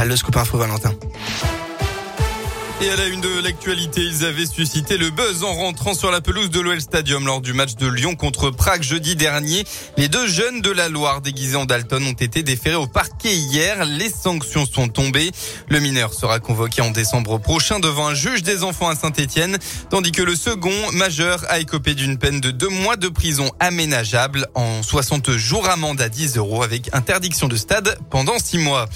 centrale. Le scoop Valentin. Et à la une de l'actualité, ils avaient suscité le buzz en rentrant sur la pelouse de l'OL Stadium lors du match de Lyon contre Prague jeudi dernier. Les deux jeunes de la Loire déguisés en Dalton ont été déférés au parquet hier. Les sanctions sont tombées. Le mineur sera convoqué en décembre prochain devant un juge des enfants à Saint-Etienne, tandis que le second majeur a écopé d'une peine de deux mois de prison aménageable en 60 jours amende à 10 euros avec interdiction de stade pendant six mois.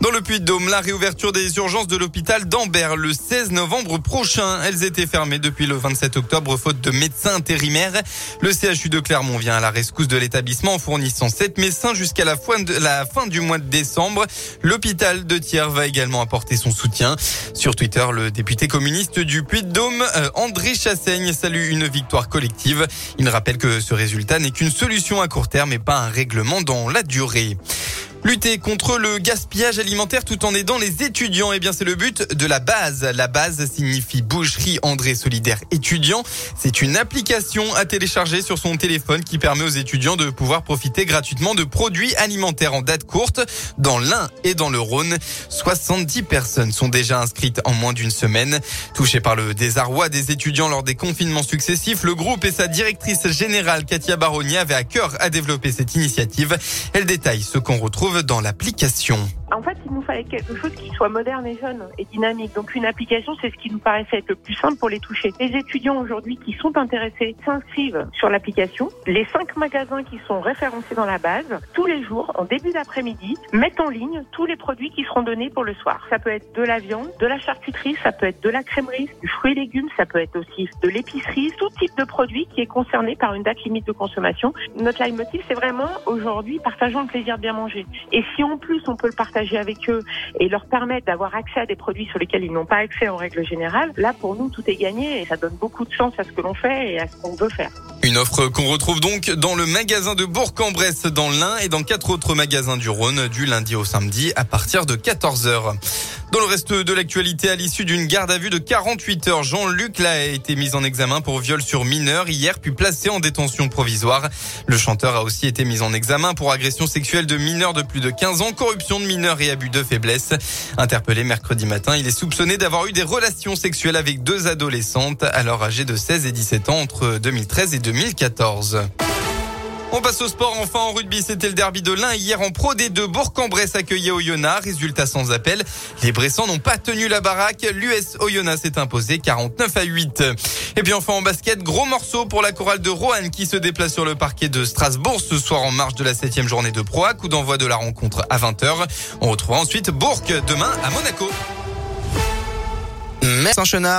Dans le Puy-de-Dôme, la réouverture des urgences de l'hôpital d'Ambert le 16 novembre prochain. Elles étaient fermées depuis le 27 octobre faute de médecins intérimaires. Le CHU de Clermont vient à la rescousse de l'établissement en fournissant sept médecins jusqu'à la, la fin du mois de décembre. L'hôpital de Thiers va également apporter son soutien. Sur Twitter, le député communiste du Puy-de-Dôme, euh, André Chassaigne, salue une victoire collective. Il rappelle que ce résultat n'est qu'une solution à court terme et pas un règlement dans la durée. Lutter contre le gaspillage alimentaire tout en aidant les étudiants, eh bien c'est le but de la base. La base signifie boucherie André Solidaire étudiant. C'est une application à télécharger sur son téléphone qui permet aux étudiants de pouvoir profiter gratuitement de produits alimentaires en date courte dans l'Ain et dans le Rhône. 70 personnes sont déjà inscrites en moins d'une semaine. Touché par le désarroi des étudiants lors des confinements successifs, le groupe et sa directrice générale Katia Baronnier avaient à cœur à développer cette initiative. Elle détaille ce qu'on retrouve dans l'application. En fait, il nous fallait quelque chose qui soit moderne et jeune et dynamique. Donc une application, c'est ce qui nous paraissait être le plus simple pour les toucher. Les étudiants aujourd'hui qui sont intéressés s'inscrivent sur l'application. Les cinq magasins qui sont référencés dans la base, tous les jours, en début d'après-midi, mettent en ligne tous les produits qui seront donnés pour le soir. Ça peut être de la viande, de la charcuterie, ça peut être de la crèmerie, du fruit et légumes, ça peut être aussi de l'épicerie, tout type de produit qui est concerné par une date limite de consommation. Notre leitmotiv, c'est vraiment aujourd'hui partageons le plaisir de bien manger. Et si en plus on peut le partager avec eux et leur permettre d'avoir accès à des produits sur lesquels ils n'ont pas accès en règle générale, là pour nous tout est gagné et ça donne beaucoup de sens à ce que l'on fait et à ce qu'on veut faire. Une offre qu'on retrouve donc dans le magasin de Bourg-en-Bresse dans l'Ain et dans quatre autres magasins du Rhône du lundi au samedi à partir de 14h. Dans le reste de l'actualité, à l'issue d'une garde à vue de 48 heures, Jean-Luc là a été mis en examen pour viol sur mineur hier, puis placé en détention provisoire. Le chanteur a aussi été mis en examen pour agression sexuelle de mineurs de plus de 15 ans, corruption de mineurs et abus de faiblesse. Interpellé mercredi matin, il est soupçonné d'avoir eu des relations sexuelles avec deux adolescentes, alors âgées de 16 et 17 ans entre 2013 et 2014. On passe au sport enfin en rugby. C'était le derby de l'Ain hier en Pro D2. Bourg-en-Bresse accueillait Oyonnax. Résultat sans appel. Les Bressans n'ont pas tenu la baraque. L'US Oyonnax s'est imposé 49 à 8. Et puis enfin en basket, gros morceau pour la chorale de Roanne qui se déplace sur le parquet de Strasbourg ce soir en marge de la septième journée de Pro A. Coup d'envoi de la rencontre à 20h. On retrouvera ensuite Bourg demain à Monaco. Merci Chenard.